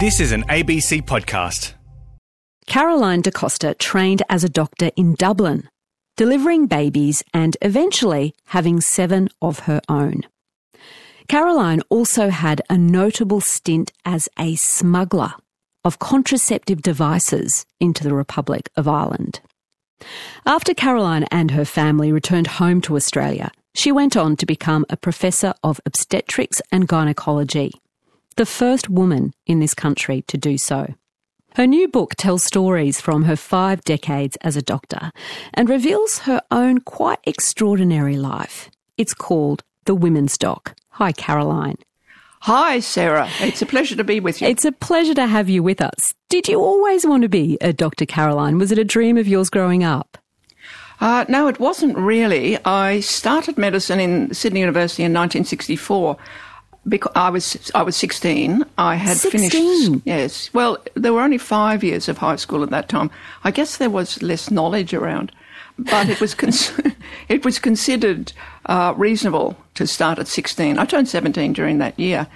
This is an ABC podcast. Caroline de Costa trained as a doctor in Dublin, delivering babies and eventually having seven of her own. Caroline also had a notable stint as a smuggler of contraceptive devices into the Republic of Ireland. After Caroline and her family returned home to Australia, she went on to become a professor of obstetrics and gynecology, the first woman in this country to do so. Her new book tells stories from her five decades as a doctor and reveals her own quite extraordinary life. It's called The Women's Doc. Hi, Caroline. Hi, Sarah. It's a pleasure to be with you. It's a pleasure to have you with us. Did you always want to be a Dr. Caroline? Was it a dream of yours growing up? Uh, no, it wasn't really. I started medicine in Sydney University in 1964. Because I was I was 16. I had 16? finished. Yes. Well, there were only five years of high school at that time. I guess there was less knowledge around, but it was cons- it was considered uh, reasonable to start at 16. I turned 17 during that year,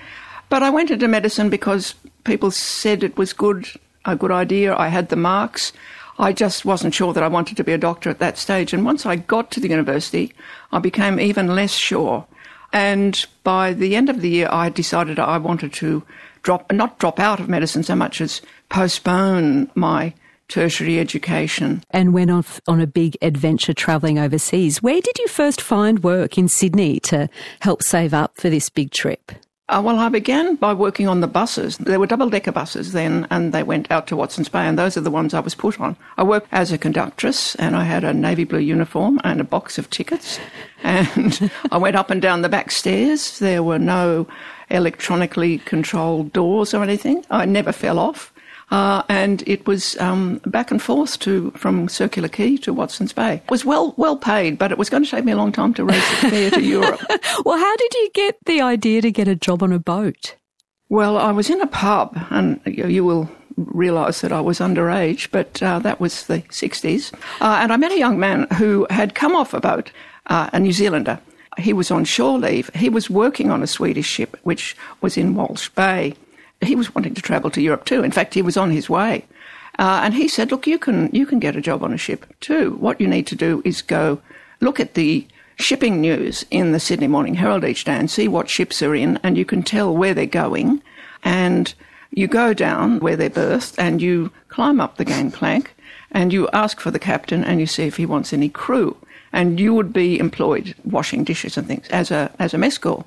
but I went into medicine because people said it was good a good idea. I had the marks. I just wasn't sure that I wanted to be a doctor at that stage. And once I got to the university, I became even less sure. And by the end of the year, I decided I wanted to drop, not drop out of medicine so much as postpone my tertiary education. And went off on a big adventure travelling overseas. Where did you first find work in Sydney to help save up for this big trip? Uh, well, I began by working on the buses. There were double decker buses then, and they went out to Watson's Bay, and those are the ones I was put on. I worked as a conductress, and I had a navy blue uniform and a box of tickets. And I went up and down the back stairs. There were no electronically controlled doors or anything. I never fell off. Uh, and it was um, back and forth to from Circular Quay to Watson's Bay. It was well well paid, but it was going to take me a long time to race the fare to Europe. Well, how did you get the idea to get a job on a boat? Well, I was in a pub, and you you will realise that I was underage, but uh, that was the 60s. Uh, and I met a young man who had come off a boat, uh, a New Zealander. He was on shore leave. He was working on a Swedish ship, which was in Walsh Bay. He was wanting to travel to Europe too. In fact, he was on his way. Uh, and he said, look, you can, you can get a job on a ship too. What you need to do is go look at the shipping news in the Sydney Morning Herald each day and see what ships are in, and you can tell where they're going. And you go down where they're berthed and you climb up the gangplank and you ask for the captain and you see if he wants any crew. And you would be employed washing dishes and things as a, as a mess girl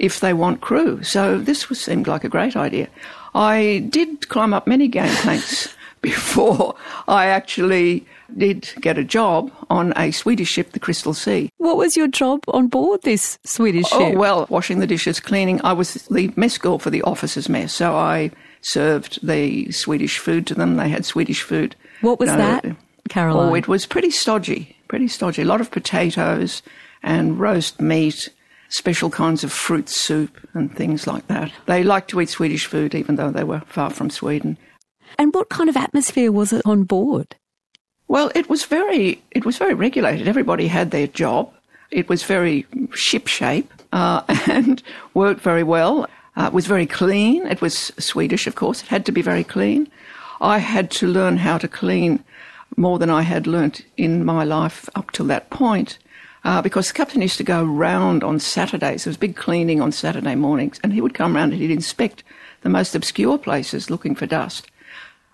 if they want crew. So this was, seemed like a great idea. I did climb up many gangplanks before I actually did get a job on a Swedish ship, the Crystal Sea. What was your job on board this Swedish oh, ship? Oh, well, washing the dishes, cleaning. I was the mess girl for the officers' mess, so I served the Swedish food to them. They had Swedish food. What was No, that, oh, Caroline? Oh, it was pretty stodgy, pretty stodgy. A lot of potatoes and roast meat, special kinds of fruit soup and things like that. They liked to eat Swedish food, even though they were far from Sweden. and what kind of atmosphere was it on board? Well, it was very, it was very regulated. Everybody had their job. It was very ship shape uh, and worked very well. Uh, it was very clean. It was Swedish, of course. It had to be very clean. I had to learn how to clean more than I had learnt in my life up till that point. Uh, because the captain used to go round on Saturdays. There was big cleaning on Saturday mornings, and he would come round and he'd inspect the most obscure places looking for dust.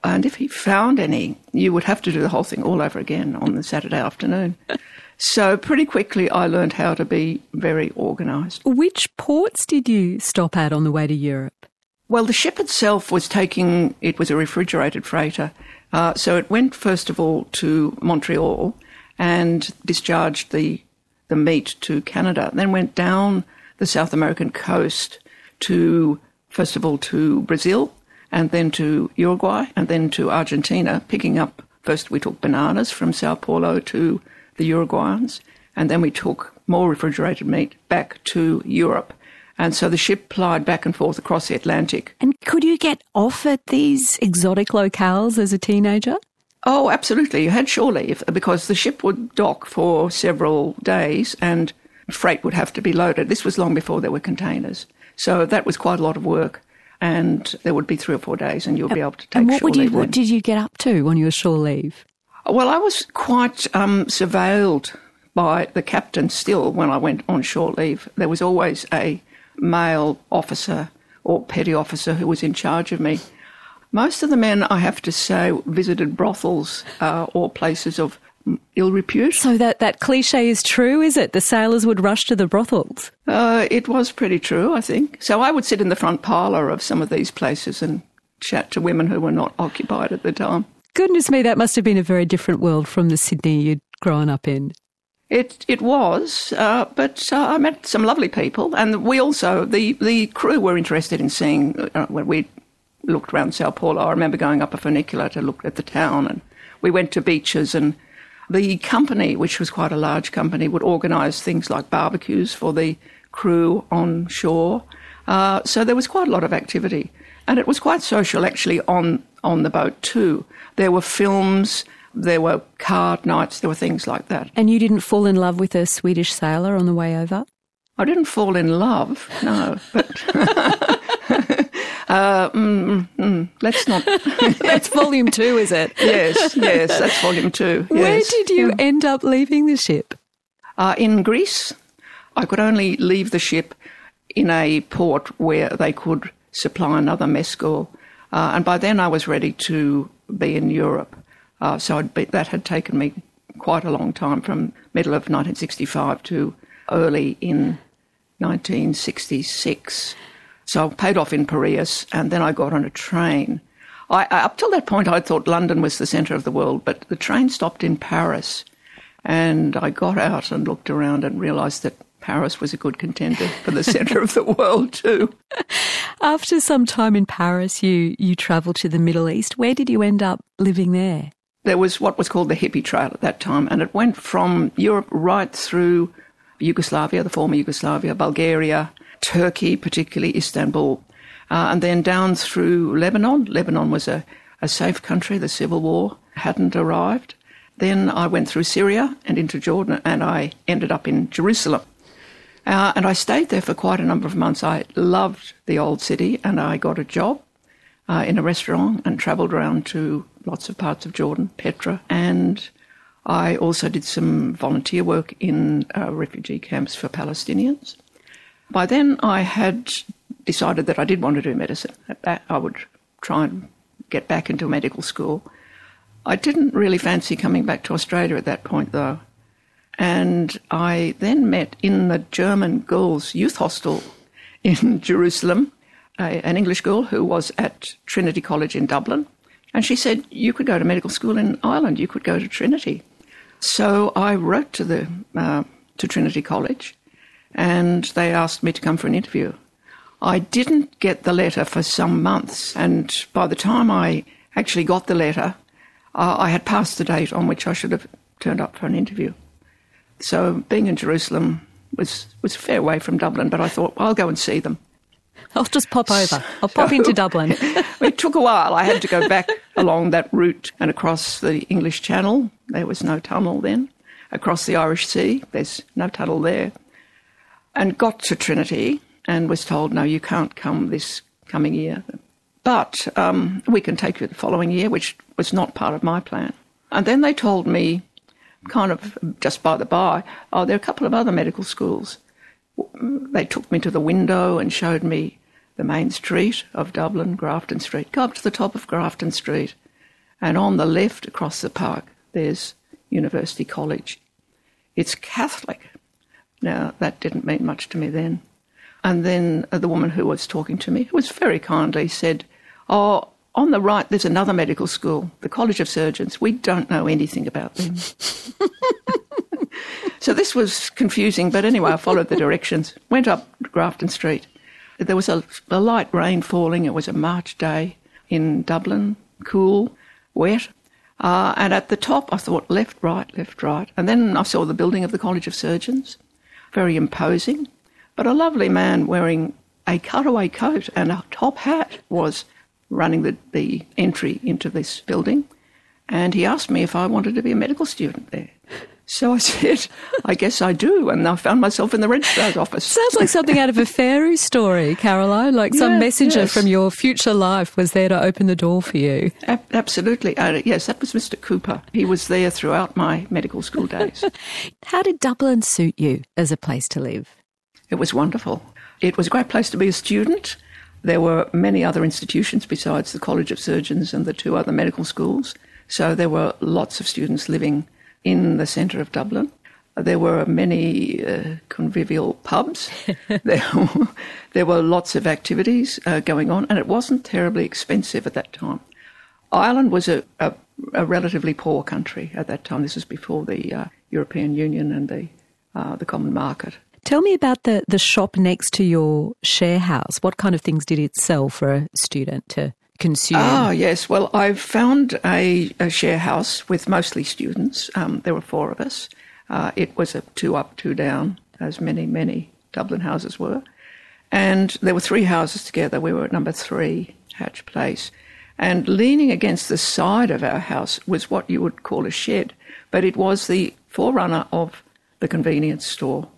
And if he found any, you would have to do the whole thing all over again on the Saturday afternoon. so pretty quickly, I learned how to be very organised. Which ports did you stop at on the way to Europe? Well, the ship itself was taking, it was a refrigerated freighter. Uh, so it went first of all to Montreal and discharged the, the meat to Canada, then went down the South American coast to, first of all, to Brazil and then to Uruguay and then to Argentina, picking up, first we took bananas from Sao Paulo to the Uruguayans, and then we took more refrigerated meat back to Europe. And so the ship plied back and forth across the Atlantic. And could you get off at these exotic locales as a teenager? Oh, absolutely. You had shore leave because the ship would dock for several days and freight would have to be loaded. This was long before there were containers. So that was quite a lot of work. and there would be three or four days, and you'll be able to take and what shore would you? leave What did you get up to on your shore leave? Well, I was quite um, surveilled by the captain still when I went on shore leave. There was always a male officer or petty officer who was in charge of me. Most of the men, I have to say, visited brothels uh, or places of ill repute. So that that cliche is true, is it? The sailors would rush to the brothels. Uh, it was pretty true, I think. So I would sit in the front parlour of some of these places and chat to women who were not occupied at the time. Goodness me, that must have been a very different world from the Sydney you'd grown up in. It it was, uh, but uh, I met some lovely people, and we also the the crew were interested in seeing uh, when we looked around Sao Paulo. I remember going up a funicular to look at the town, and we went to beaches. And the company, which was quite a large company, would organise things like barbecues for the crew on shore. Uh, so there was quite a lot of activity, and it was quite social actually on on the boat too. There were films. There were card nights, there were things like that. And you didn't fall in love with a Swedish sailor on the way over? I didn't fall in love, no, but uh, mm, mm, let's not. That's volume two, is it? yes, yes, that's volume two. Where did you end up leaving the ship? Uh, in Greece, I could only leave the ship in a port where they could supply another mescal, uh, and by then I was ready to be in Europe. Uh, so be, that had taken me quite a long time, from middle of 1965 to early in 1966. So I paid off in Piraeus, and then I got on a train. I, I, up till that point, I thought London was the centre of the world, but the train stopped in Paris, and I got out and looked around and realised that Paris was a good contender for the centre of the world too. After some time in Paris, you you travelled to the Middle East. Where did you end up living there? There was what was called the hippie trail at that time, and it went from Europe right through Yugoslavia, the former Yugoslavia, Bulgaria, Turkey, particularly Istanbul, uh, and then down through Lebanon. Lebanon was a, a safe country, the civil war hadn't arrived. Then I went through Syria and into Jordan, and I ended up in Jerusalem. Uh, and I stayed there for quite a number of months. I loved the old city, and I got a job uh, in a restaurant and travelled around to lots of parts of Jordan, Petra, and I also did some volunteer work in uh, refugee camps for Palestinians. By then, I had decided that I did want to do medicine. I would try and get back into medical school. I didn't really fancy coming back to Australia at that point, though. And I then met in the German girls' youth hostel in Jerusalem a, an English girl who was at Trinity College in Dublin. And she said, You could go to medical school in Ireland, you could go to Trinity. So I wrote to, the, uh, to Trinity College and they asked me to come for an interview. I didn't get the letter for some months, and by the time I actually got the letter, uh, I had passed the date on which I should have turned up for an interview. So being in Jerusalem was, was a fair way from Dublin, but I thought, well, I'll go and see them. I'll just pop over. I'll pop into Dublin. it took a while. I had to go back along that route and across the English Channel. There was no tunnel then. Across the Irish Sea, there's no tunnel there. And got to Trinity and was told, no, you can't come this coming year. But um, we can take you the following year, which was not part of my plan. And then they told me, kind of just by the by, oh, there are a couple of other medical schools. They took me to the window and showed me the main street of Dublin, Grafton Street. Go up to the top of Grafton Street, and on the left across the park, there's University College. It's Catholic. Now, that didn't mean much to me then. And then the woman who was talking to me, who was very kindly, said, Oh, on the right, there's another medical school, the College of Surgeons. We don't know anything about them. so this was confusing, but anyway, I followed the directions, went up Grafton Street. There was a, a light rain falling. It was a March day in Dublin, cool, wet. Uh, and at the top, I thought left, right, left, right. And then I saw the building of the College of Surgeons, very imposing. But a lovely man wearing a cutaway coat and a top hat was running the, the entry into this building. And he asked me if I wanted to be a medical student there. So I said, I guess I do. And I found myself in the registrar's office. Sounds like something out of a fairy story, Caroline. Like some Yeah, messenger yes. from your future life was there to open the door for you. Ab- absolutely. Uh, yes, that was Mr. Cooper. He was there throughout my medical school days. How did Dublin suit you as a place to live? It was wonderful. It was a great place to be a student. There were many other institutions besides the College of Surgeons and the two other medical schools. So there were lots of students living in the centre of Dublin. There were many uh, convivial pubs. there, were, there were lots of activities uh, going on, and it wasn't terribly expensive at that time. Ireland was a, a, a relatively poor country at that time. This was before the uh, European Union and the, uh, the common market. Tell me about the, the shop next to your share house. What kind of things did it sell for a student to consume? Ah, yes. Well, I found a, a share house with mostly students. Um, there were four of us. Uh, it was a two up, two down, as many, many Dublin houses were. And there were three houses together. We were at number three, Hatch Place. And leaning against the side of our house was what you would call a shed, but it was the forerunner of the convenience store.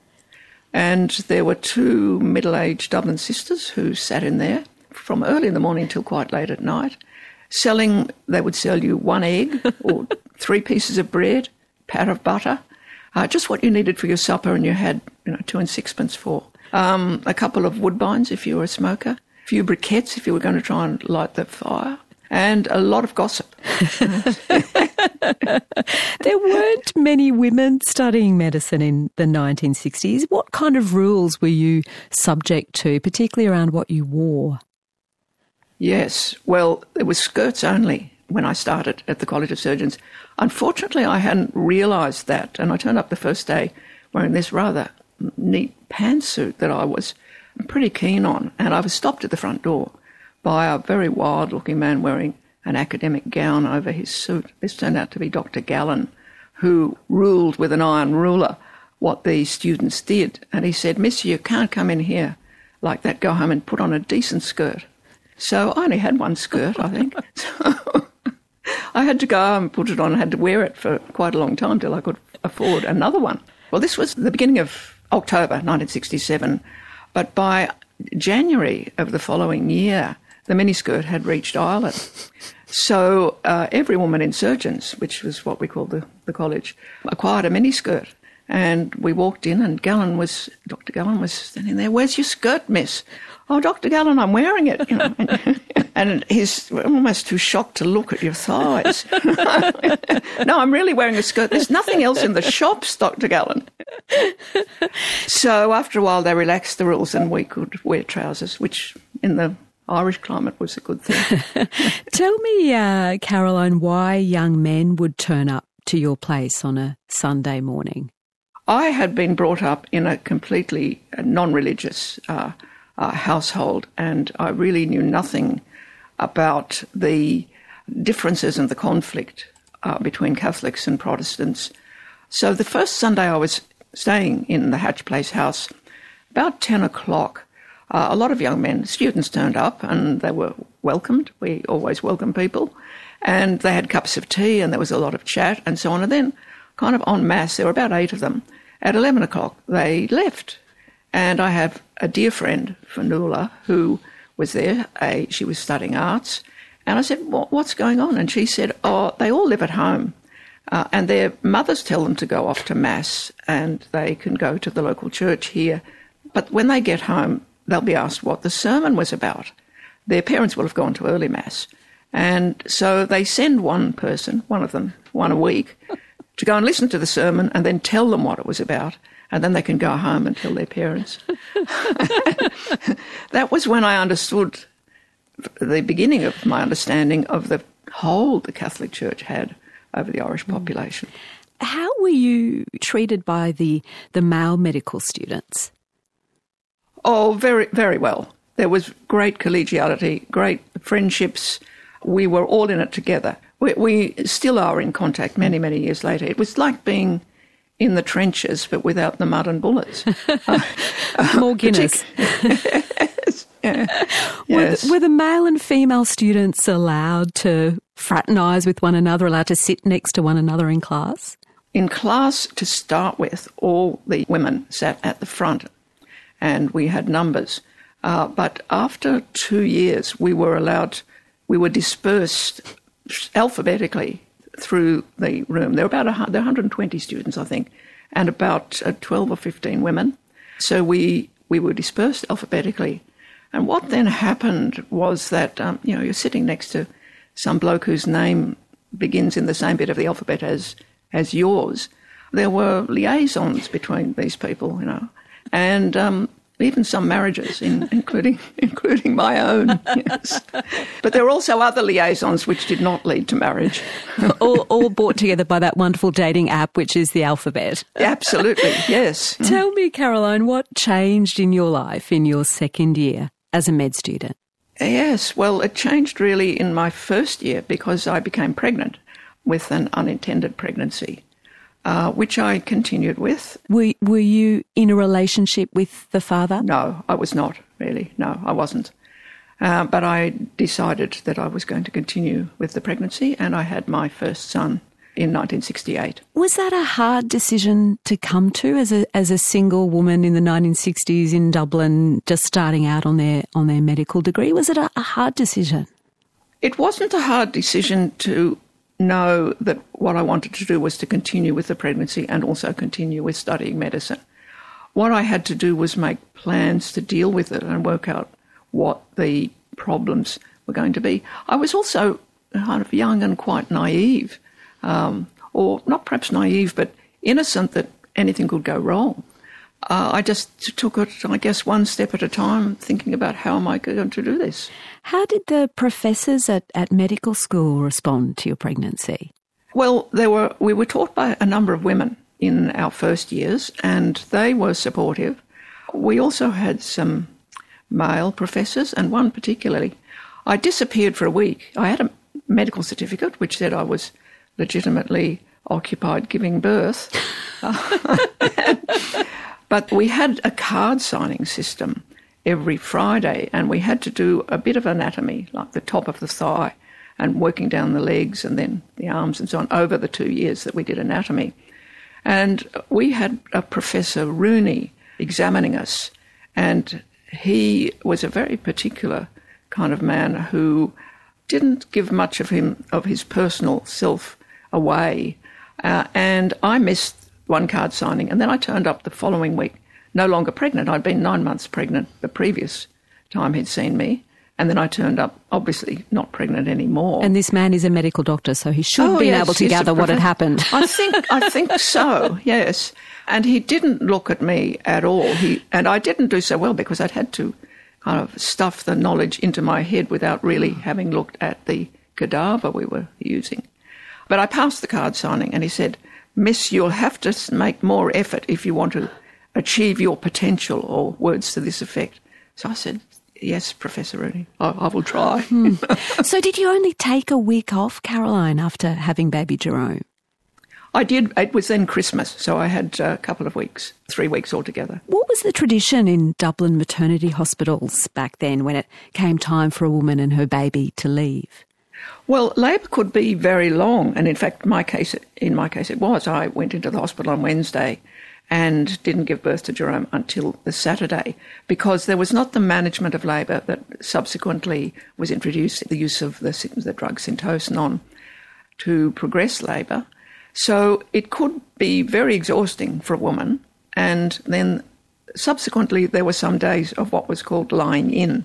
And there were two middle aged Dublin sisters who sat in there from early in the morning till quite late at night, selling, they would sell you one egg or three pieces of bread, pat of butter, uh, just what you needed for your supper, and you had you know two and sixpence for. Um, a couple of woodbines if you were a smoker, a few briquettes if you were going to try and light the fire, and a lot of gossip. There weren't many women studying medicine in the 1960s. What kind of rules were you subject to, particularly around what you wore? Yes, well, it was skirts only when I started at the College of Surgeons. Unfortunately, I hadn't realised that, and I turned up the first day wearing this rather neat pantsuit that I was pretty keen on, and I was stopped at the front door by a very wild-looking man wearing an academic gown over his suit. This turned out to be Dr. Gallen, who ruled with an iron ruler what the students did, and he said, "Miss, you can't come in here like that. Go home and put on a decent skirt." So I only had one skirt, I think. So I had to go and put it on. I had to wear it for quite a long time till I could afford another one. Well, this was the beginning of October 1967, but by January of the following year, the miniskirt had reached Ireland. So uh, every woman in surgeons, which was what we called the, the college, acquired a miniskirt. And we walked in, and Gallen was, Dr. Gallen was standing there. Where's your skirt, miss? Oh, Dr. Gallen, I'm wearing it. You know, and, he's almost too shocked to look at your thighs. no, I'm really wearing a skirt. There's nothing else in the shops, Dr. Gallen. So after a while, they relaxed the rules, and we could wear trousers, which in the Irish climate was a good thing. Tell me, uh, Caroline, why young men would turn up to your place on a Sunday morning. I had been brought up in a completely non religious uh, uh, household, and I really knew nothing about the differences and the conflict uh, between Catholics and Protestants. So the first Sunday I was staying in the Hatch Place house, about 10 o'clock, uh, a lot of young men, students turned up and they were welcomed. We always welcome people. And they had cups of tea and there was a lot of chat and so on. And then, kind of en masse, there were about eight of them. At 11 o'clock, they left. And I have a dear friend, Fanula, who was there. A, she was studying arts. And I said, what, What's going on? And she said, Oh, they all live at home. Uh, and their mothers tell them to go off to Mass and they can go to the local church here. But when they get home, they'll be asked what the sermon was about. Their parents will have gone to early Mass. And so they send one person, one of them, one a week, to go and listen to the sermon and then tell them what it was about. And then they can go home and tell their parents. that was when I understood the beginning of my understanding of the hold the Catholic Church had over the Irish mm. population. How were you treated by the, the male medical students? Oh, very, very well. There was great collegiality, great friendships. We were all in it together. We, we still are in contact many, many years later. It was like being in the trenches, but without the mud and bullets. More Guinness. Yeah. Were, Yes. the, were the male and female students allowed to fraternise with one another, allowed to sit next to one another in class? in class to start with, all the women sat at the front and we had numbers. Uh, but after two years, we were allowed, we were dispersed alphabetically through the room. There were about a, there were 120 students, I think, and about uh, 12 or 15 women. So we, we were dispersed alphabetically. And what then happened was that, um, you know, you're sitting next to some bloke whose name begins in the same bit of the alphabet as, as yours. There were liaisons between these people, you know, and um, even some marriages, in, including including my own. Yes. But there were also other liaisons which did not lead to marriage. all, all brought together by that wonderful dating app, which is the alphabet. Absolutely, yes. Mm. Tell me, Caroline, what changed in your life in your second year as a med student? Yes, well, it changed really in my first year because I became pregnant with an unintended pregnancy uh, which I continued with. Were, were you in a relationship with the father? No, I was not really. No, I wasn't. Uh, but I decided that I was going to continue with the pregnancy, and I had my first son in 1968. Was that a hard decision to come to as a as a single woman in the 1960s in Dublin, just starting out on their on their medical degree? Was it a, a hard decision? It wasn't a hard decision to know that what I wanted to do was to continue with the pregnancy and also continue with studying medicine. What I had to do was make plans to deal with it and work out what the problems were going to be. I was also kind of young and quite naive, um, or not perhaps naive, but innocent that anything could go wrong. Uh, I just took it, I guess, one step at a time, thinking about how am I going to do this. How did the professors at, at medical school respond to your pregnancy? Well, there were we were taught by a number of women in our first years, and they were supportive. We also had some male professors, and one particularly. I disappeared for a week. I had a medical certificate which said I was legitimately occupied giving birth. but we had a card signing system every Friday, and we had to do a bit of anatomy, like the top of the thigh, and working down the legs and then the arms and so on over the two years that we did anatomy. And we had a Professor Rooney examining us, and he was a very particular kind of man who didn't give much of him of his personal self away. Uh, and I missed one card signing, and then I turned up the following week no longer pregnant. I'd been nine months pregnant the previous time he'd seen me. And then I turned up, obviously not pregnant anymore. And this man is a medical doctor, so he should oh, be yes, able to gather what had happened. I think, I think so. Yes, and he didn't look at me at all. He and I didn't do so well because I'd had to kind of stuff the knowledge into my head without really having looked at the cadaver we were using. But I passed the card signing, and he said, "Miss, you'll have to make more effort if you want to achieve your potential, or words to this effect. So I said, Yes, Professor Rooney, I, I will try. Hmm. so, did you only take a week off, Caroline, after having baby Jerome? I did. It was then Christmas, so I had a couple of weeks, three weeks altogether. What was the tradition in Dublin maternity hospitals back then when it came time for a woman and her baby to leave? Well, labour could be very long, and in fact, my case, in my case, it was. I went into the hospital on Wednesday and didn't give birth to Jerome until the Saturday because there was not the management of labour that subsequently was introduced, the use of the, the drug Syntocinon to progress labour. So it could be very exhausting for a woman. And then subsequently, there were some days of what was called lying in.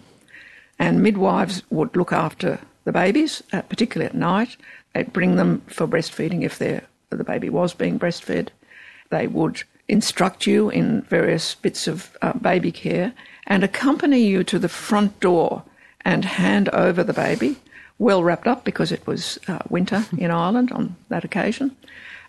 And midwives would look after the babies, uh, particularly at night. They'd bring them for breastfeeding if the baby was being breastfed. They would instruct you in various bits of uh, baby care and accompany you to the front door and hand over the baby, well wrapped up because it was uh, winter in Ireland on that occasion.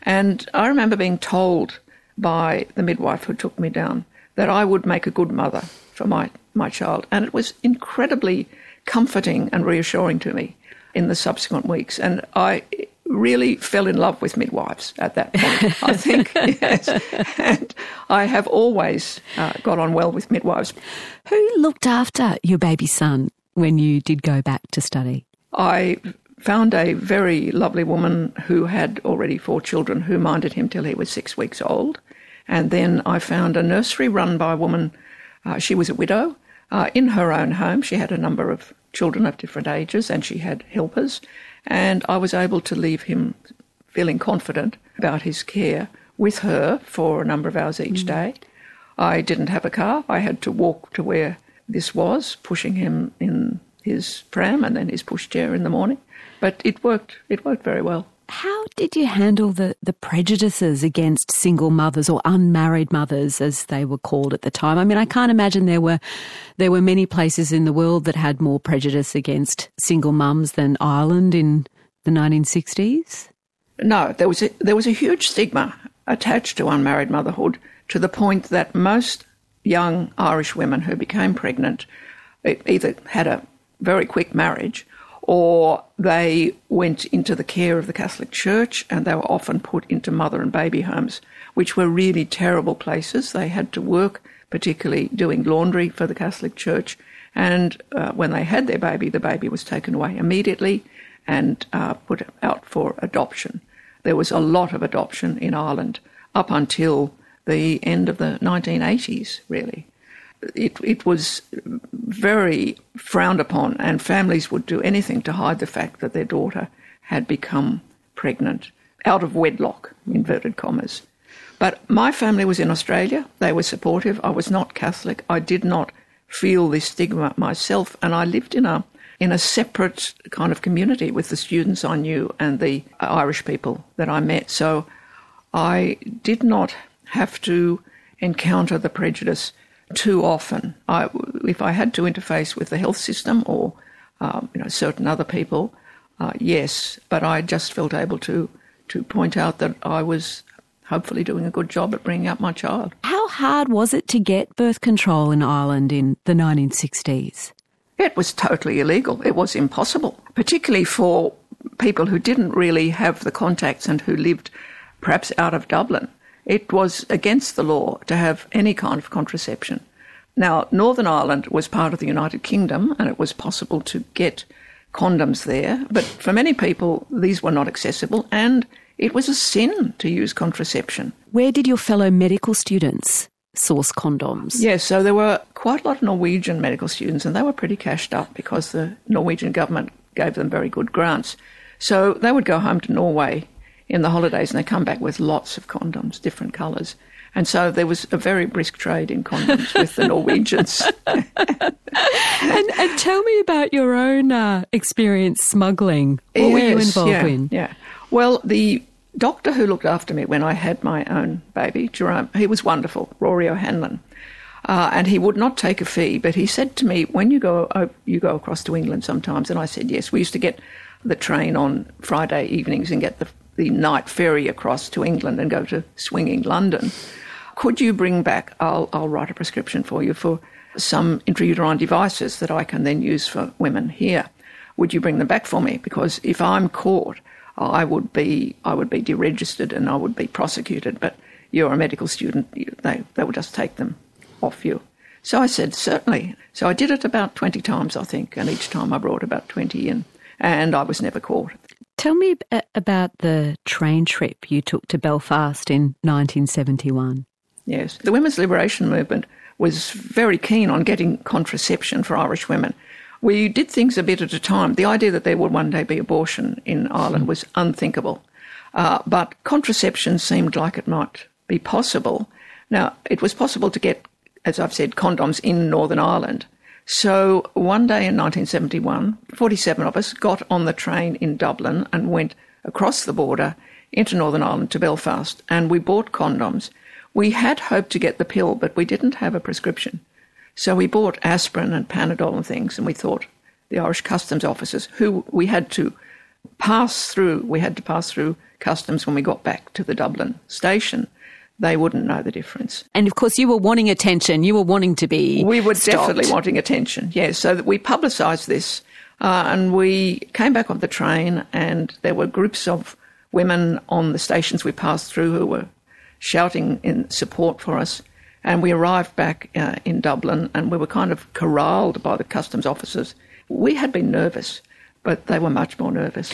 And I remember being told by the midwife who took me down that I would make a good mother for my, my child. And it was incredibly comforting and reassuring to me in the subsequent weeks. And I really fell in love with midwives at that point, I think. yes. And I have always uh, got on well with midwives. Who looked after your baby son when you did go back to study? I found a very lovely woman who had already four children who minded him till he was six weeks old. And then I found a nursery run by a woman. Uh, she was a widow uh, in her own home. She had a number of children of different ages and she had helpers. And I was able to leave him feeling confident about his care with her for a number of hours each mm. day. I didn't have a car. I had to walk to where this was, pushing him in his pram and then his pushchair in the morning. But it worked. It worked very well. How did you handle the, the prejudices against single mothers or unmarried mothers, as they were called at the time? I mean, I can't imagine there were there were many places in the world that had more prejudice against single mums than Ireland in the 1960s. No, there was a, there was a huge stigma attached to unmarried motherhood to the point that most young Irish women who became pregnant either had a very quick marriage or they went into the care of the Catholic Church and they were often put into mother and baby homes, which were really terrible places. They had to work, particularly doing laundry for the Catholic Church. And uh, when they had their baby, the baby was taken away immediately and uh, put out for adoption. There was a lot of adoption in Ireland up until the end of the 1980s, really. It, it was very frowned upon, and families would do anything to hide the fact that their daughter had become pregnant out of wedlock, inverted commas. But my family was in Australia. They were supportive. I was not Catholic. I did not feel this stigma myself, and I lived in a in a separate kind of community with the students I knew and the Irish people that I met. So I did not have to encounter the prejudice too often. I, if I had to interface with the health system or um, you know certain other people, uh, yes, but I just felt able to to point out that I was hopefully doing a good job at bringing up my child. How hard was it to get birth control in Ireland in the 1960s? It was totally illegal. It was impossible, particularly for people who didn't really have the contacts and who lived perhaps out of Dublin. It was against the law to have any kind of contraception. Now, Northern Ireland was part of the United Kingdom and it was possible to get condoms there, but for many people, these were not accessible and it was a sin to use contraception. Where did your fellow medical students source condoms? Yes, so there were quite a lot of Norwegian medical students, and they were pretty cashed up because the Norwegian government gave them very good grants. So they would go home to Norway in the holidays and they come back with lots of condoms, different colours. And so there was a very brisk trade in condoms with the Norwegians. and, and, tell me about your own uh, experience smuggling. What yes, were you involved yeah, in? Yeah. Well, the doctor who looked after me when I had my own baby, Jerome, he was wonderful, Rory O'Hanlon. Uh, and he would not take a fee, but he said to me, "When you go, oh, you go across to England sometimes." And I said, "Yes." We used to get the train on Friday evenings and get the the night ferry across to England and go to swinging London. Could you bring back? I'll I'll write a prescription for you for some intrauterine devices that I can then use for women here. Would you bring them back for me? Because if I'm caught I would be I would be deregistered and I would be prosecuted. But you're a medical student; they they would just take them off you. So I said certainly. So I did it about twenty times, I think, and each time I brought about twenty in, and I was never caught. Tell me about the train trip you took to Belfast in 1971. Yes, the women's liberation movement was very keen on getting contraception for Irish women we did things a bit at a time. The idea that there would one day be abortion in Ireland was unthinkable. Uh, but contraception seemed like it might be possible. Now, it was possible to get, as I've said, condoms in Northern Ireland. So one day in 1971, 47 of us got on the train in Dublin and went across the border into Northern Ireland to Belfast, and we bought condoms. We had hoped to get the pill, but we didn't have a prescription. So we bought aspirin and Panadol and things, and we thought the Irish customs officers, who we had to pass through, we had to pass through customs when we got back to the Dublin station. They wouldn't know the difference. And of course, you were wanting attention. You were wanting to be. We were stopped. definitely wanting attention, yes. So that we publicised this, uh, and we came back on the train, and there were groups of women on the stations we passed through who were shouting in support for us. And we arrived back uh, in Dublin and we were kind of corralled by the customs officers. We had been nervous, but they were much more nervous.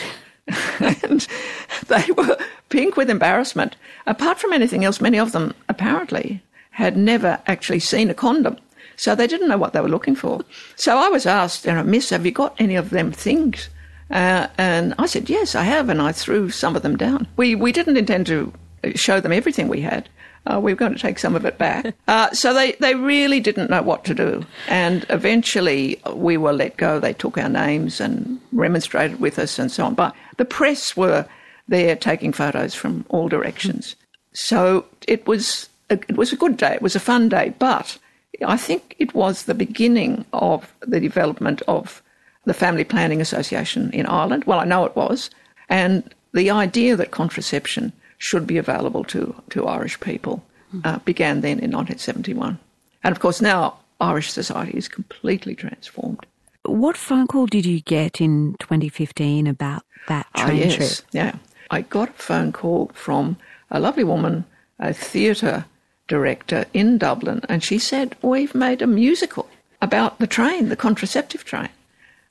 And they were pink with embarrassment. Apart from anything else, many of them apparently had never actually seen a condom. So they didn't know what they were looking for. So I was asked, you know, Miss, have you got any of them things? Uh, and I said, yes, I have. And I threw some of them down. We, we didn't intend to show them everything we had. Uh, we were going to take some of it back. Uh, so they, they really didn't know what to do. And eventually we were let go. They took our names and remonstrated with us and so on. But the press were there taking photos from all directions. So it was a, it was a good day. It was a fun day. But I think it was the beginning of the development of the Family Planning Association in Ireland. Well, I know it was. And the idea that contraception should be available to, to Irish people uh, began then in 1971. And of course, now Irish society is completely transformed. What phone call did you get in 2015 about that ah, train yes, trip? Yeah. I got a phone call from a lovely woman, a theatre director in Dublin, and she said, We've made a musical about the train, the contraceptive train.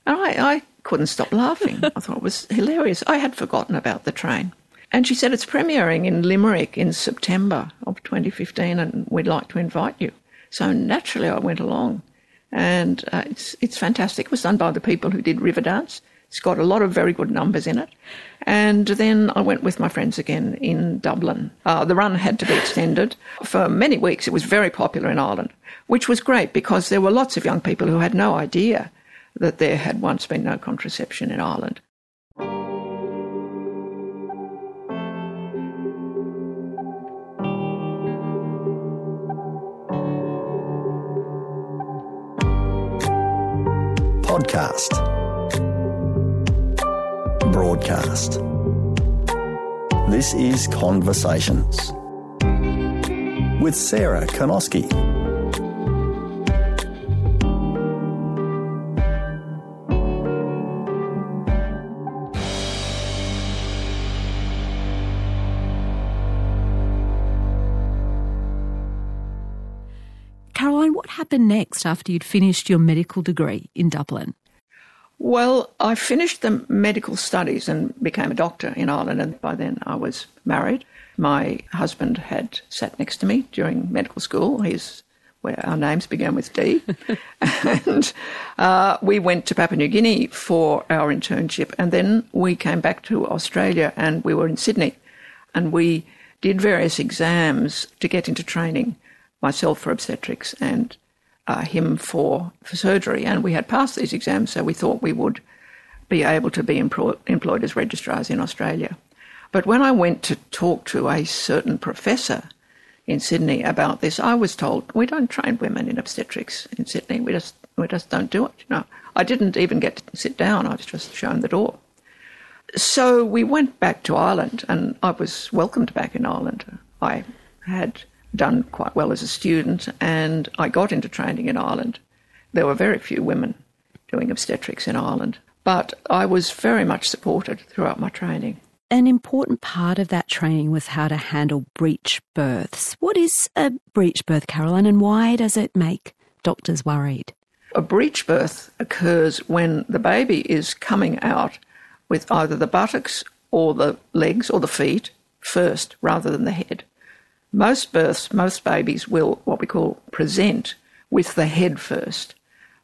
And I, I couldn't stop laughing. I thought it was hilarious. I had forgotten about the train. And she said it's premiering in Limerick in September of 2015, and we'd like to invite you. So naturally, I went along, and uh, it's it's fantastic. It was done by the people who did Riverdance. It's got a lot of very good numbers in it. And then I went with my friends again in Dublin. Uh, the run had to be extended for many weeks. It was very popular in Ireland, which was great because there were lots of young people who had no idea that there had once been no contraception in Ireland. Podcast. Broadcast. This is Conversations with Sarah Kanowski. Happened next after you'd finished your medical degree in Dublin? Well, I finished the medical studies and became a doctor in Ireland, and by then I was married. My husband had sat next to me during medical school. He's where our names began with D. and uh, we went to Papua New Guinea for our internship, and then we came back to Australia and we were in Sydney. And we did various exams to get into training myself for obstetrics and uh, him for, for surgery. And we had passed these exams, so we thought we would be able to be employ- employed as registrars in Australia. But when I went to talk to a certain professor in Sydney about this, I was told we don't train women in obstetrics in Sydney. We just we just don't do it. You know, I didn't even get to sit down. I was just shown the door. So we went back to Ireland, and I was welcomed back in Ireland. I had done quite well as a student, and I got into training in Ireland. There were very few women doing obstetrics in Ireland, but I was very much supported throughout my training. An important part of that training was how to handle breech births. What is a breech birth, Caroline, and why does it make doctors worried? A breech birth occurs when the baby is coming out with either the buttocks or the legs or the feet first rather than the head. Most births, most babies will what we call present with the head first,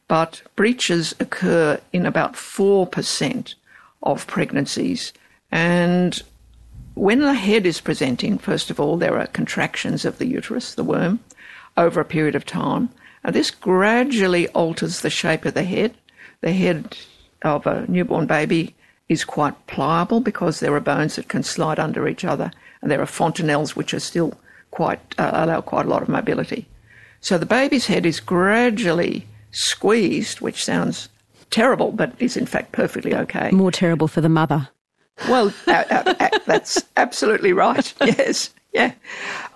but breaches occur in about 4% of pregnancies. And when the head is presenting, first of all, there are contractions of the uterus, the womb, over a period of time. And this gradually alters the shape of the head. The head of a newborn baby is quite pliable because there are bones that can slide under each other, and there are fontanelles which are still quite uh, allow quite a lot of mobility. So the baby's head is gradually squeezed, which sounds terrible, but is in fact perfectly okay. More terrible for the mother. Well, uh, uh, uh that's absolutely right. Yes, yeah.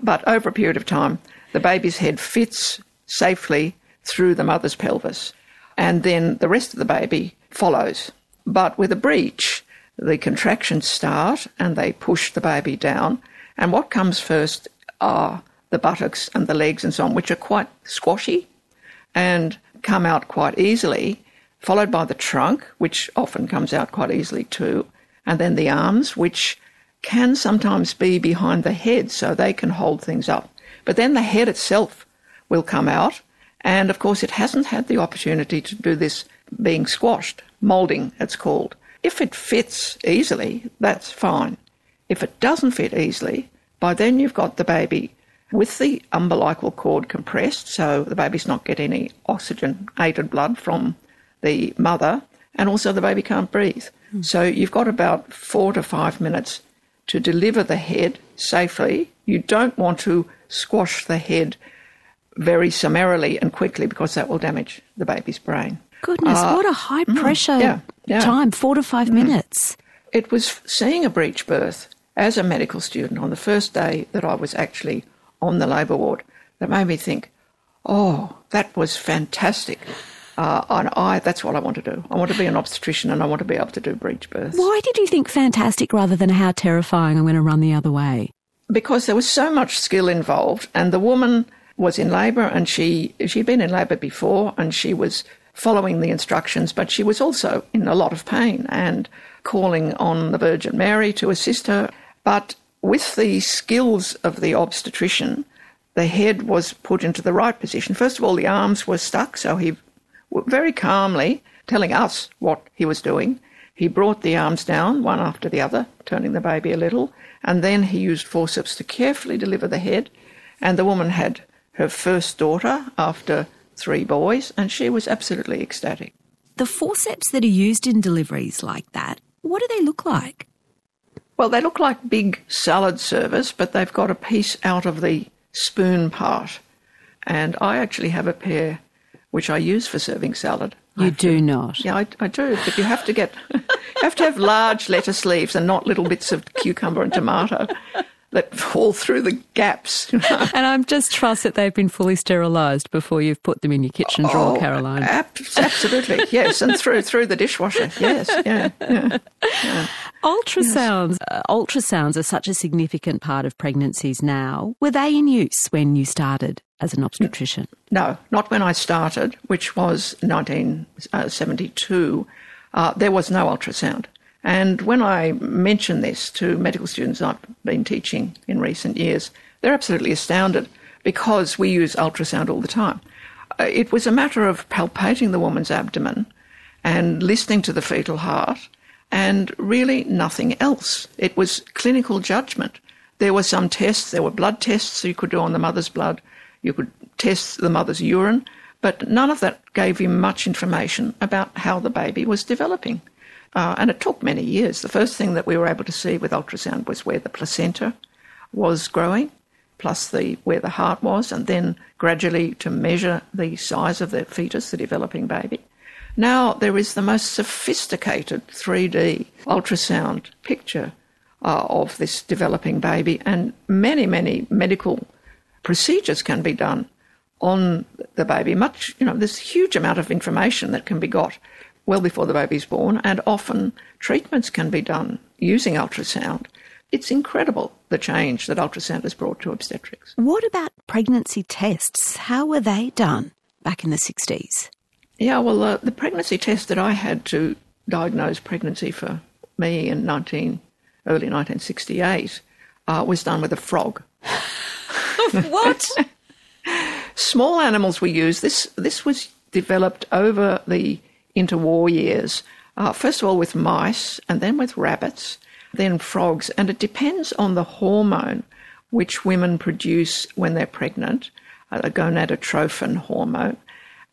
But over a period of time, the baby's head fits safely through the mother's pelvis, and then the rest of the baby follows. But with a breech, the contractions start and they push the baby down. And what comes first are the buttocks and the legs and so on, which are quite squashy and come out quite easily. followed by the trunk, which often comes out quite easily too, and then the arms, which can sometimes be behind the head so they can hold things up. But then the head itself will come out, and of course it hasn't had the opportunity to do this being squashed, moulding it's called. If it fits easily, that's fine. If it doesn't fit easily, by then you've got the baby with the umbilical cord compressed, so the baby's not getting any oxygen aided blood from the mother, and also the baby can't breathe. Mm. So you've got about four to five minutes to deliver the head safely. You don't want to squash the head very summarily and quickly because that will damage the baby's brain. Goodness, uh, what a high mm, pressure mm, yeah, yeah. time, four to five mm. minutes. It was seeing a breech birth as a medical student on the first day that I was actually on the labour ward that made me think, oh, that was fantastic. Uh, and I, that's what I want to do. I want to be an obstetrician and I want to be able to do breech births. Why did you think fantastic rather than how terrifying I'm going to run the other way? Because there was so much skill involved and the woman was in labour and she, she'd been in labour before and she was following the instructions, but she was also in a lot of pain and calling on the Virgin Mary to assist her. But with the skills of the obstetrician, the head was put into the right position. First of all, the arms were stuck, so he very calmly telling us what he was doing. He brought the arms down, one after the other, turning the baby a little, and then he used forceps to carefully deliver the head. And the woman had her first daughter after three boys, and she was absolutely ecstatic. The forceps that are used in deliveries like that, what do they look like? Well, they look like big salad servers, but they've got a piece out of the spoon part. And I actually have a pair which I use for serving salad. You do to, not. Yeah, I, I, do. But you have to get, you have to have large lettuce leaves and not little bits of cucumber and tomato that fall through the gaps. and I'm just trust that they've been fully sterilised before you've put them in your kitchen drawer, oh, Caroline. Ab- absolutely, yes, and through through the dishwasher. Yes, yeah, yeah. yeah. Ultrasounds. Yes. Uh, ultrasounds are such a significant part of pregnancies now. Were they in use when you started as an obstetrician? No, not when I started, which was 1972. Uh, there was no ultrasound. And when I mention this to medical students I've been teaching in recent years, they're absolutely astounded because we use ultrasound all the time. Uh, it was a matter of palpating the woman's abdomen and listening to the fetal heart and really nothing else. It was clinical judgment. There were some tests, there were blood tests you could do on the mother's blood, you could test the mother's urine, but none of that gave you much information about how the baby was developing. Uh, and it took many years. The first thing that we were able to see with ultrasound was where the placenta was growing, plus the where the heart was, and then gradually to measure the size of the fetus, the developing baby. Now there is the most sophisticated 3D ultrasound picture uh, of this developing baby, and many, many medical procedures can be done on the baby. Much, you know, there's a huge amount of information that can be got well before the baby's born, and often treatments can be done using ultrasound. It's incredible the change that ultrasound has brought to obstetrics. What about pregnancy tests? How were they done back in the 60s? Yeah, well, uh, the pregnancy test that I had to diagnose pregnancy for me in 19, early 1968 uh, was done with a frog. what? Small animals we used. This this was developed over the interwar years, uh, first of all with mice and then with rabbits, then frogs. And it depends on the hormone which women produce when they're pregnant, uh, a gonadotrophin hormone.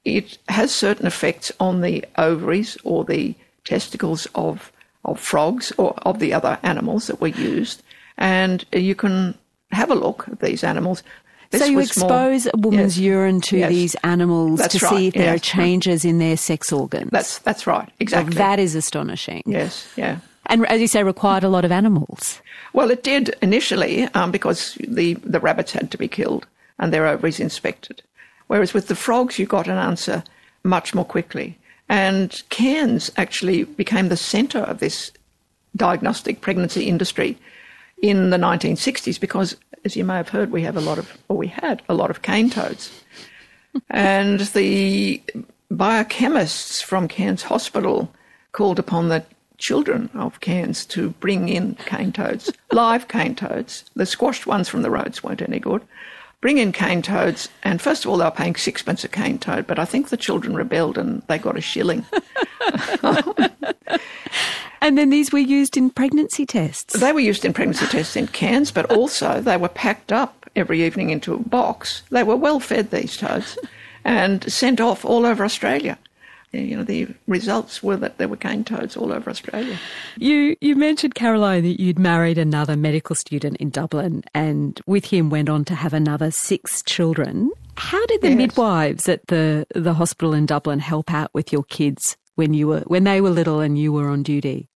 It has certain effects on the ovaries or the testicles of, of frogs or of the other animals that were used. And you can have a look at these animals. This so you expose more, a woman's yes, urine to yes, these animals to right, see if there yes, are changes in their sex organs. That's that's right, exactly. So that is astonishing. Yes, yeah. And as you say, required a lot of animals. Well, it did initially um, because the the rabbits had to be killed and their ovaries inspected. Whereas with the frogs, you got an answer much more quickly. And Cairns actually became the centre of this diagnostic pregnancy industry in the 1960s because as you may have heard, we have a lot of, or we had a lot of cane toads. and the biochemists from Cairns Hospital called upon the children of Cairns to bring in cane toads, live cane toads. The squashed ones from the roads weren't any good. Bring in cane toads, and first of all, they were paying sixpence a cane toad, but I think the children rebelled and they got a shilling. and then these were used in pregnancy tests? They were used in pregnancy tests in Cairns, but also they were packed up every evening into a box. They were well fed, these toads, and sent off all over Australia you know, the results were that there were cane toads all over Australia. You you mentioned Caroline that you'd married another medical student in Dublin, and with him went on to have another six children. How did the yes. midwives at the the hospital in Dublin help out with your kids when you were when they were little and you were on duty?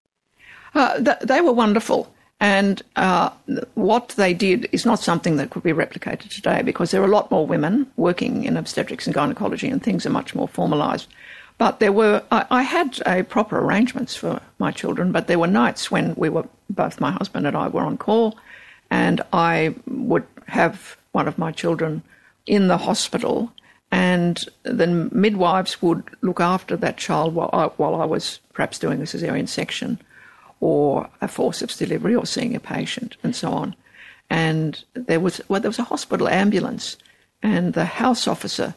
Uh, th- they were wonderful. And uh, what they did is not something that could be replicated today because there are a lot more women working in obstetrics and gynecology and things are much more formalised. But there were, I, I, had a proper arrangements for my children, but there were nights when we were, both my husband and I were on call, and I would have one of my children in the hospital, and the midwives would look after that child while I, while I was perhaps doing a cesarean section or a forceps delivery or seeing a patient and so on. And there was, well, there was a hospital ambulance, and the house officer,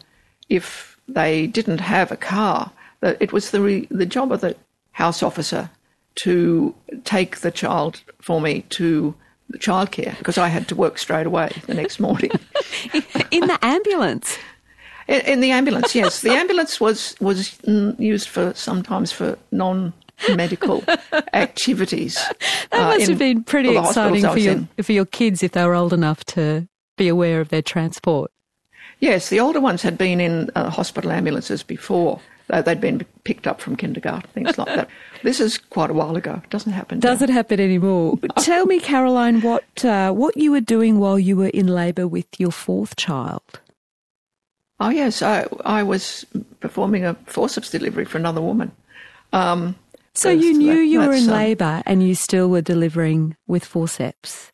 if they didn't have a car. It was the, re, the job of the house officer to take the child for me to the childcare because I had to work straight away the next morning. in the ambulance? In, in, the ambulance, yes. The ambulance was, was used for sometimes for non medical activities. That uh, must have been pretty exciting for your, for your kids if they were old enough to be aware of their transport. Yes, the older ones had been in uh, hospital ambulances before. They'd been picked up from kindergarten, things like that. This is quite a while ago. It doesn't happen. Does it happen anymore? Tell me, Caroline, what uh, what you were doing while you were in labour with your fourth child? Oh yes, I I was performing a forceps delivery for another woman. Um, so you knew that, you were in um, labour and you still were delivering with forceps.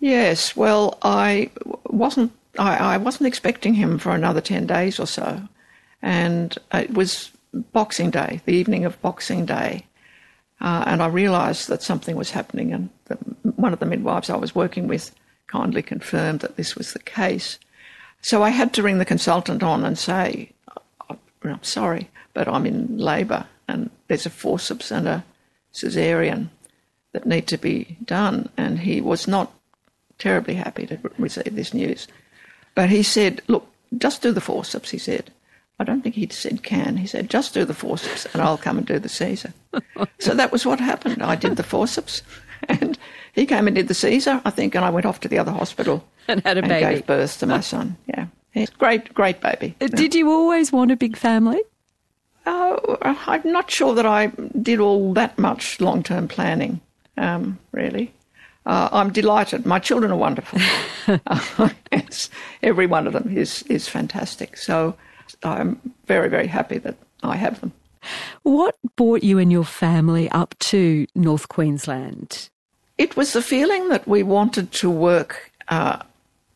Yes, well, I wasn't I, I wasn't expecting him for another 10 days or so. And it was Boxing Day, the evening of Boxing Day. Uh, and I realised that something was happening, and the, one of the midwives I was working with kindly confirmed that this was the case. So I had to ring the consultant on and say, oh, I'm sorry, but I'm in labour, and there's a forceps and a caesarean that need to be done. And he was not terribly happy to receive this news. But he said, look, just do the forceps, he said. I don't think he said can. He said, just do the forceps and I'll come and do the Caesar. so that was what happened. I did the forceps and he came and did the Caesar, I think, and I went off to the other hospital and had a and baby. gave birth to my son. Yeah. He's great, great baby. Uh, did you always want a big family? Oh, I'm not sure that I did all that much long term planning, um, really. Uh, I'm delighted. My children are wonderful. uh, yes, every one of them is is fantastic. So I'm very very happy that I have them. What brought you and your family up to North Queensland? It was the feeling that we wanted to work uh,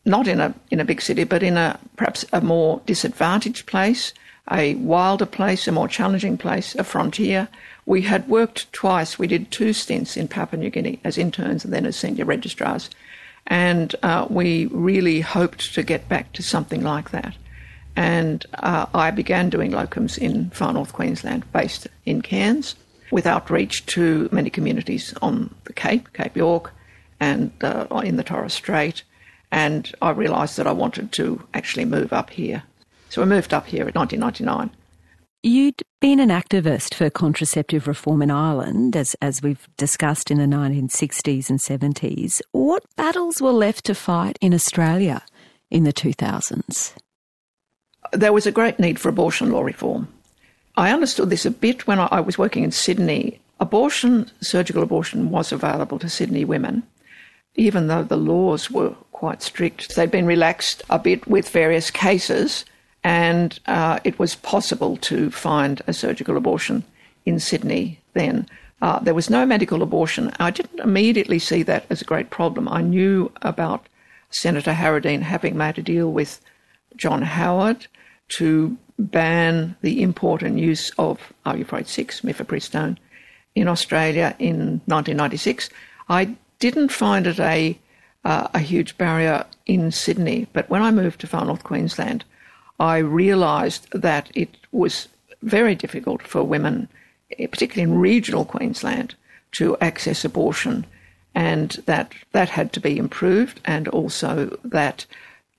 not in a in a big city, but in a perhaps a more disadvantaged place, a wilder place, a more challenging place, a frontier we had worked twice. We did two stints in Papua New Guinea as interns and then as senior registrars. And uh, we really hoped to get back to something like that. And uh, I began doing locums in far north Queensland, based in Cairns, with outreach to many communities on the Cape, Cape York, and uh, in the Torres Strait. And I realised that I wanted to actually move up here. So I moved up here in 1999 You'd been an activist for contraceptive reform in Ireland, as, as we've discussed in the 1960s and 70s. What battles were left to fight in Australia in the 2000s? There was a great need for abortion law reform. I understood this a bit when I was working in Sydney. Abortion, surgical abortion, was available to Sydney women, even though the laws were quite strict. They'd been relaxed a bit with various cases and uh, it was possible to find a surgical abortion in Sydney then. Uh, there was no medical abortion. I didn't immediately see that as a great problem. I knew about Senator Harradine having made a deal with John Howard to ban the import and use of Ibuprofen 6, mifepristone, in Australia in 1996. I didn't find it a, uh, a huge barrier in Sydney, but when I moved to far north Queensland, I realised that it was very difficult for women, eh, particularly in regional Queensland, to access abortion, and that that had to be improved, and also that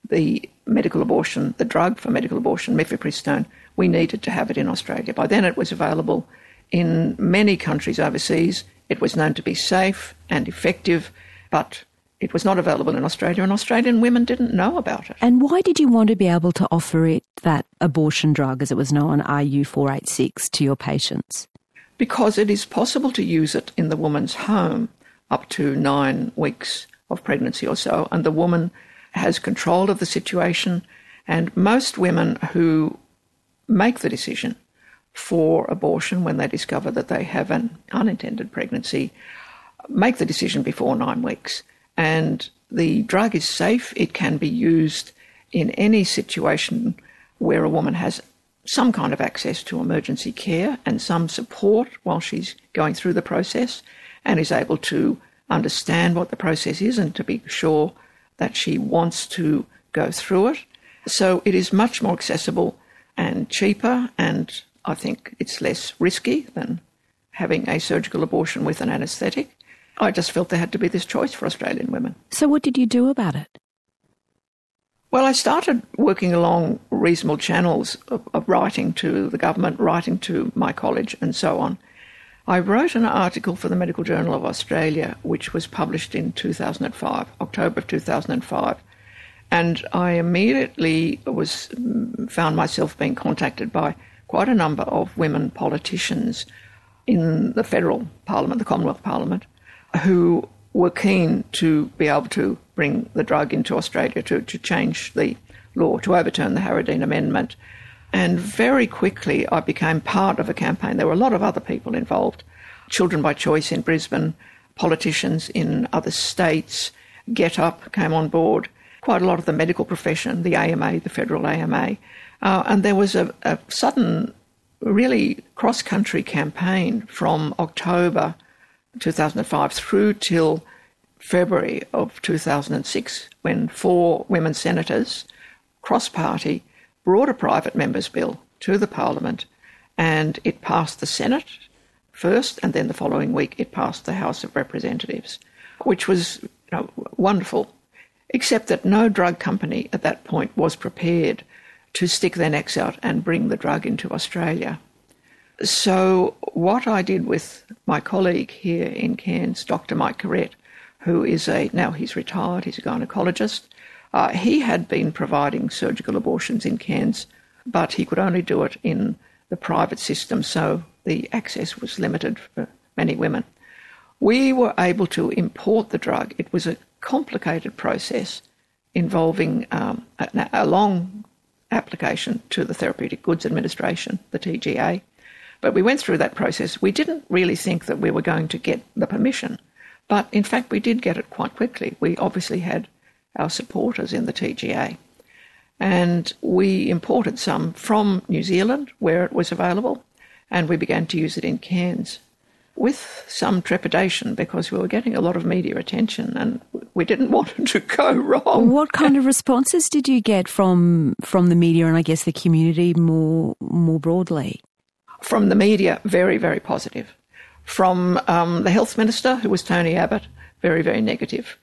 the medical abortion, the drug for medical abortion, mifepristone, we needed to have it in Australia. By then, it was available in many countries overseas. It was known to be safe and effective, but it was not available in Australia, and Australian women didn't know about it. And why did you want to be able to offer it, that abortion drug, as it was known, RU486, to your patients? Because it is possible to use it in the woman's home up to nine weeks of pregnancy or so, and the woman has control of the situation. And most women who make the decision for abortion when they discover that they have an unintended pregnancy make the decision before nine weeks. And the drug is safe. It can be used in any situation where a woman has some kind of access to emergency care and some support while she's going through the process and is able to understand what the process is and to be sure that she wants to go through it. So it is much more accessible and cheaper, and I think it's less risky than having a surgical abortion with an anaesthetic. I just felt there had to be this choice for Australian women. So, what did you do about it? Well, I started working along reasonable channels of, of, writing to the government, writing to my college, and so on. I wrote an article for the Medical Journal of Australia, which was published in 2005, October of 2005. And I immediately was found myself being contacted by quite a number of women politicians in the federal parliament, the Commonwealth Parliament, who were keen to be able to bring the drug into Australia to, to change the law, to overturn the Harradine Amendment. And very quickly, I became part of a campaign. There were a lot of other people involved Children by Choice in Brisbane, politicians in other states, GetUp came on board, quite a lot of the medical profession, the AMA, the federal AMA. Uh, and there was a, a sudden, really cross country campaign from October 2005 through till February of 2006 when four women senators, cross party, brought a private member's bill to the parliament and it passed the Senate first and then the following week it passed the House of Representatives, which was you know, wonderful, except that no drug company at that point was prepared to stick their necks out and bring the drug into Australia. So, what I did with my colleague here in Cairns, Dr. Mike Carrette, who is a now he's retired, he's a gynecologist, uh, he had been providing surgical abortions in Cairns, but he could only do it in the private system, so the access was limited for many women. We were able to import the drug. It was a complicated process involving um, a, a long application to the Therapeutic Goods Administration, the TGA. But we went through that process. We didn't really think that we were going to get the permission, but in fact, we did get it quite quickly. We obviously had our supporters in the TGA. And we imported some from New Zealand where it was available, and we began to use it in Cairns with some trepidation because we were getting a lot of media attention and we didn't want it to go wrong. What kind of responses did you get from from the media and I guess the community more more broadly? From the media, very, very positive. From um, the health minister, who was Tony Abbott, very, very negative.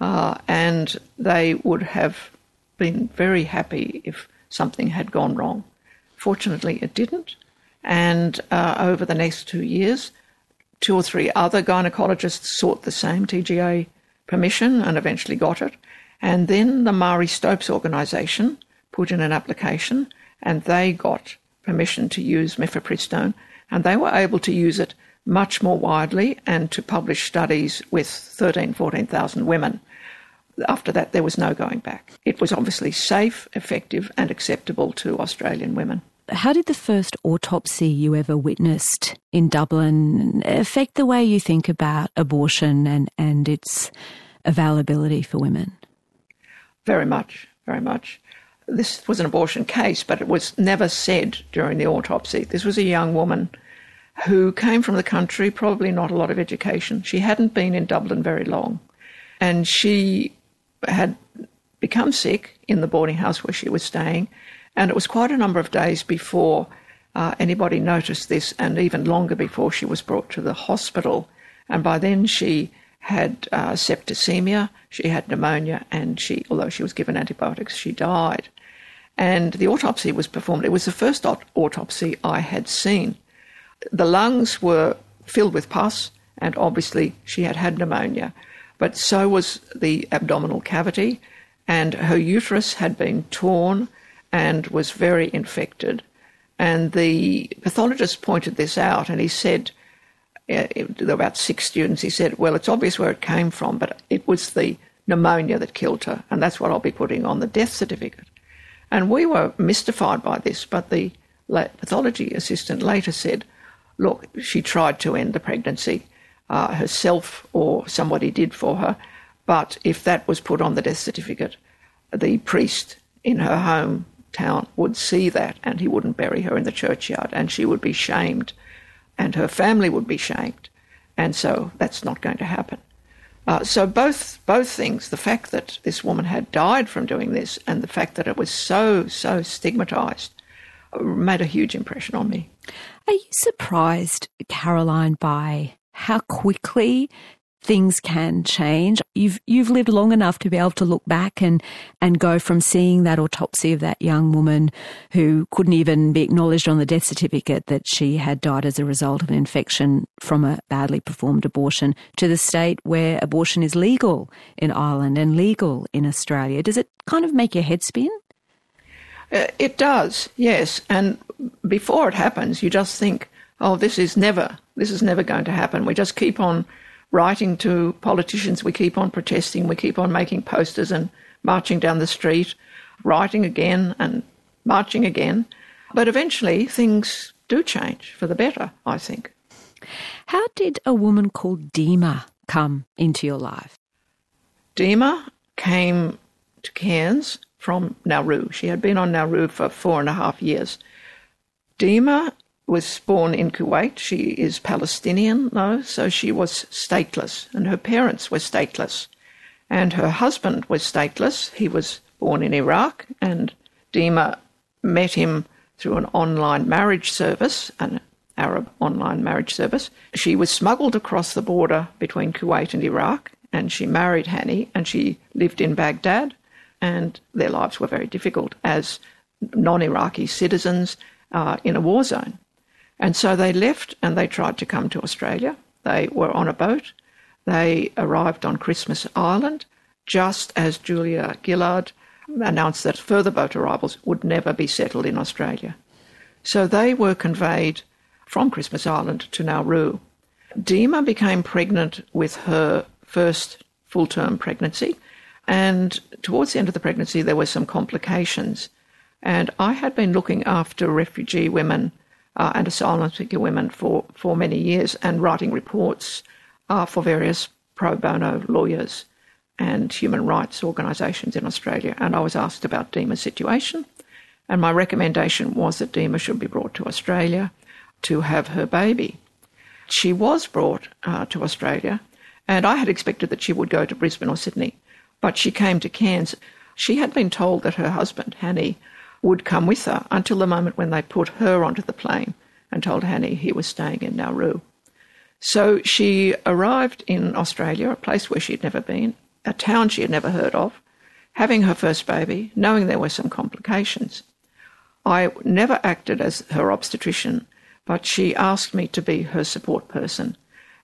Uh, and they would have been very happy if something had gone wrong. Fortunately, it didn't. And uh, over the next two years, two or three other gynecologists sought the same TGA permission and eventually got it. And then the Marie Stopes organisation put in an application and they got permission to use mifepristone, and they were able to use it much more widely and to publish studies with 13, 14,000 women. After that, there was no going back. It was obviously safe, effective, and acceptable to Australian women. How did the first autopsy you ever witnessed in Dublin affect the way you think about abortion and, and its availability for women? Very much, very much. this was an abortion case, but it was never said during the autopsy. This was a young woman who came from the country, probably not a lot of education. She hadn't been in Dublin very long. And she had become sick in the boarding house where she was staying. And it was quite a number of days before uh, anybody noticed this, and even longer before she was brought to the hospital. And by then she had uh, septicemia, she had pneumonia, and she, although she was given antibiotics, she died. And the autopsy was performed. It was the first autopsy I had seen. The lungs were filled with pus, and obviously she had had pneumonia, but so was the abdominal cavity, and her uterus had been torn and was very infected. And the pathologist pointed this out, and he said, uh, there were about six students, he said, well, it's obvious where it came from, but it was the pneumonia that killed her, and that's what I'll be putting on the death certificate. And we were mystified by this, but the pathology assistant later said, look, she tried to end the pregnancy uh, herself or somebody did for her, but if that was put on the death certificate, the priest in her hometown would see that and he wouldn't bury her in the churchyard and she would be shamed and her family would be shamed. And so that's not going to happen. Uh, so both both things, the fact that this woman had died from doing this, and the fact that it was so so stigmatized, uh, made a huge impression on me. Are you surprised, Caroline, by how quickly things can change. You've you've lived long enough to be able to look back and and go from seeing that autopsy of that young woman who couldn't even be acknowledged on the death certificate that she had died as a result of an infection from a badly performed abortion to the state where abortion is legal in Ireland and legal in Australia. Does it kind of make your head spin? Uh, it does, yes. And before it happens, you just think, "Oh, this is never, this is never going to happen." We just keep on writing to politicians. We keep on protesting. We keep on making posters and marching down the street, writing again and marching again. But eventually things do change for the better, I think. How did a woman called Dima come into your life? Dima came to Cairns from Nauru. She had been on Nauru for four and a half years. Dima was born in Kuwait. She is Palestinian, though, so she was stateless, and her parents were stateless. And her husband was stateless. He was born in Iraq, and Dima met him through an online marriage service, an Arab online marriage service. She was smuggled across the border between Kuwait and Iraq, and she married Hani, and she lived in Baghdad, and their lives were very difficult as non Iraqi citizens uh, in a war zone. And so they left and they tried to come to Australia. They were on a boat. They arrived on Christmas Island just as Julia Gillard announced that further boat arrivals would never be settled in Australia. So they were conveyed from Christmas Island to Nauru. Dima became pregnant with her first full term pregnancy, and towards the end of the pregnancy, there were some complications. And I had been looking after refugee women uh, and asylum seeker women for, for many years and writing reports uh, for various pro bono lawyers and human rights organisations in Australia. And I was asked about Dima's situation. And my recommendation was that Dima should be brought to Australia to have her baby. She was brought uh, to Australia, and I had expected that she would go to Brisbane or Sydney, but she came to Cairns. She had been told that her husband, Hani, would come with her until the moment when they put her onto the plane and told Hani he was staying in Nauru. So she arrived in Australia, a place where she'd never been, a town she had never heard of, having her first baby, knowing there were some complications. I never acted as her obstetrician, but she asked me to be her support person.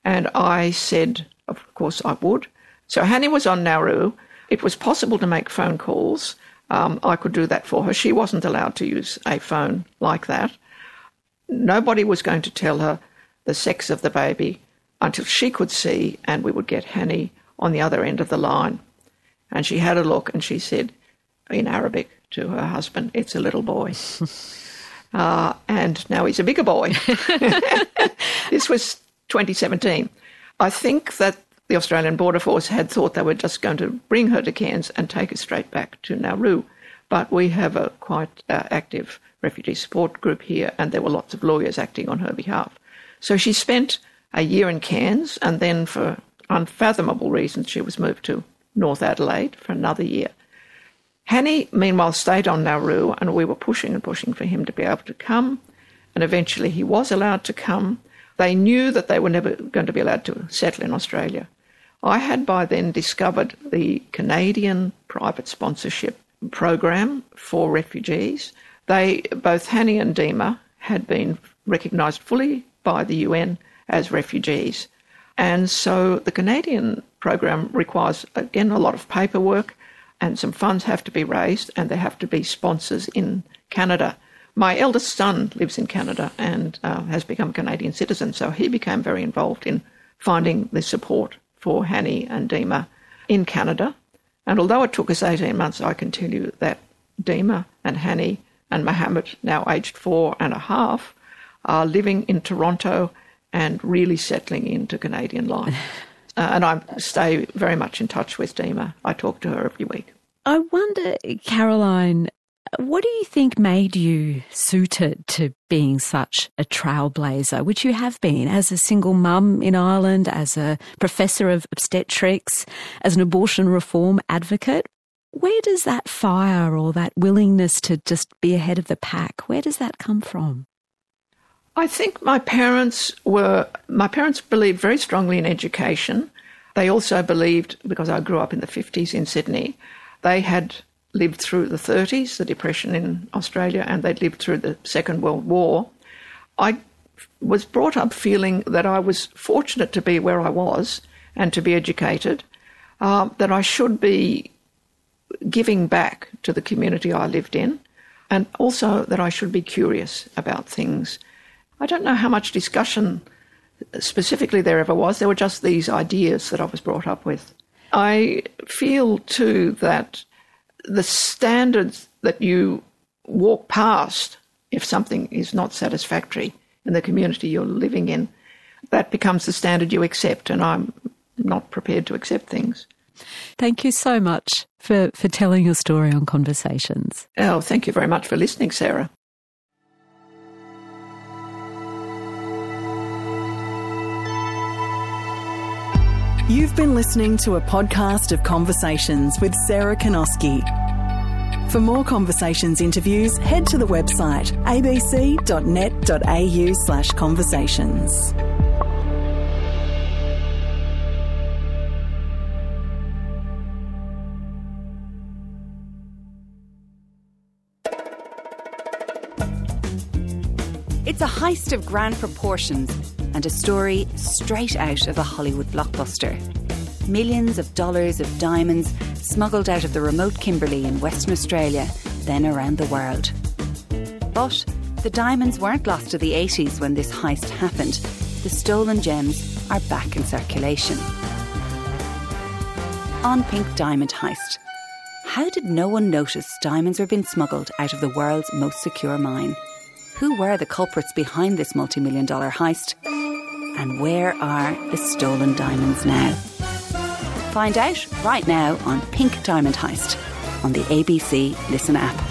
And I said, of course, I would. So Hani was on Nauru. It was possible to make phone calls um, I could do that for her. She wasn't allowed to use a phone like that. Nobody was going to tell her the sex of the baby until she could see, and we would get Hani on the other end of the line. And she had a look and she said in Arabic to her husband, It's a little boy. uh, and now he's a bigger boy. this was 2017. I think that the Australian Border Force had thought they were just going to bring her to Cairns and take her straight back to Nauru. but we have a quite uh, active refugee support group here, and there were lots of lawyers acting on her behalf. So she spent a year in Cairns, and then for unfathomable reasons, she was moved to North Adelaide for another year. Hanny, meanwhile, stayed on Nauru, and we were pushing and pushing for him to be able to come, and eventually he was allowed to come. They knew that they were never going to be allowed to settle in Australia. I had by then discovered the Canadian private sponsorship program for refugees. They, both Hanny and Dima, had been recognised fully by the UN as refugees. And so the Canadian program requires, again, a lot of paperwork and some funds have to be raised and there have to be sponsors in Canada. My eldest son lives in Canada and uh, has become a Canadian citizen, so he became very involved in finding the support for Hanny and Dima in Canada. And although it took us 18 months, I can tell you that Dima and Hanny and Mohammed, now aged four and a half, are living in Toronto and really settling into Canadian life. uh, and I stay very much in touch with Dima. I talk to her every week. I wonder, Caroline, what do you think made you suited to being such a trailblazer, which you have been as a single mum in Ireland, as a professor of obstetrics, as an abortion reform advocate? Where does that fire or that willingness to just be ahead of the pack, where does that come from? I think my parents were, my parents believed very strongly in education. They also believed, because I grew up in the 50s in Sydney, they had lived through the 30s, the Depression in Australia, and they'd lived through the Second World War. I was brought up feeling that I was fortunate to be where I was and to be educated, uh, that I should be giving back to the community I lived in, and also that I should be curious about things. I don't know how much discussion specifically there ever was. There were just these ideas that I was brought up with. I feel too that the standards that you walk past if something is not satisfactory in the community you're living in, that becomes the standard you accept, and I'm not prepared to accept things. Thank you so much for, for telling your story on Conversations. Oh, thank you very much for listening, Sarah. You've been listening to a podcast of Conversations with Sarah Kanowski. For more Conversations interviews, head to the website abc.net.au slash conversations. It's a heist of grand proportions and a story straight out of a Hollywood blockbuster. Millions of dollars of diamonds smuggled out of the remote Kimberley in Western Australia, then around the world. But the diamonds weren't lost to the 80s when this heist happened. The stolen gems are back in circulation. On Pink Diamond Heist. How did no one notice diamonds were being smuggled out of the world's most secure mine? Who were the culprits behind this multi million dollar heist? And where are the stolen diamonds now? Find out right now on Pink Diamond Heist on the ABC Listen app.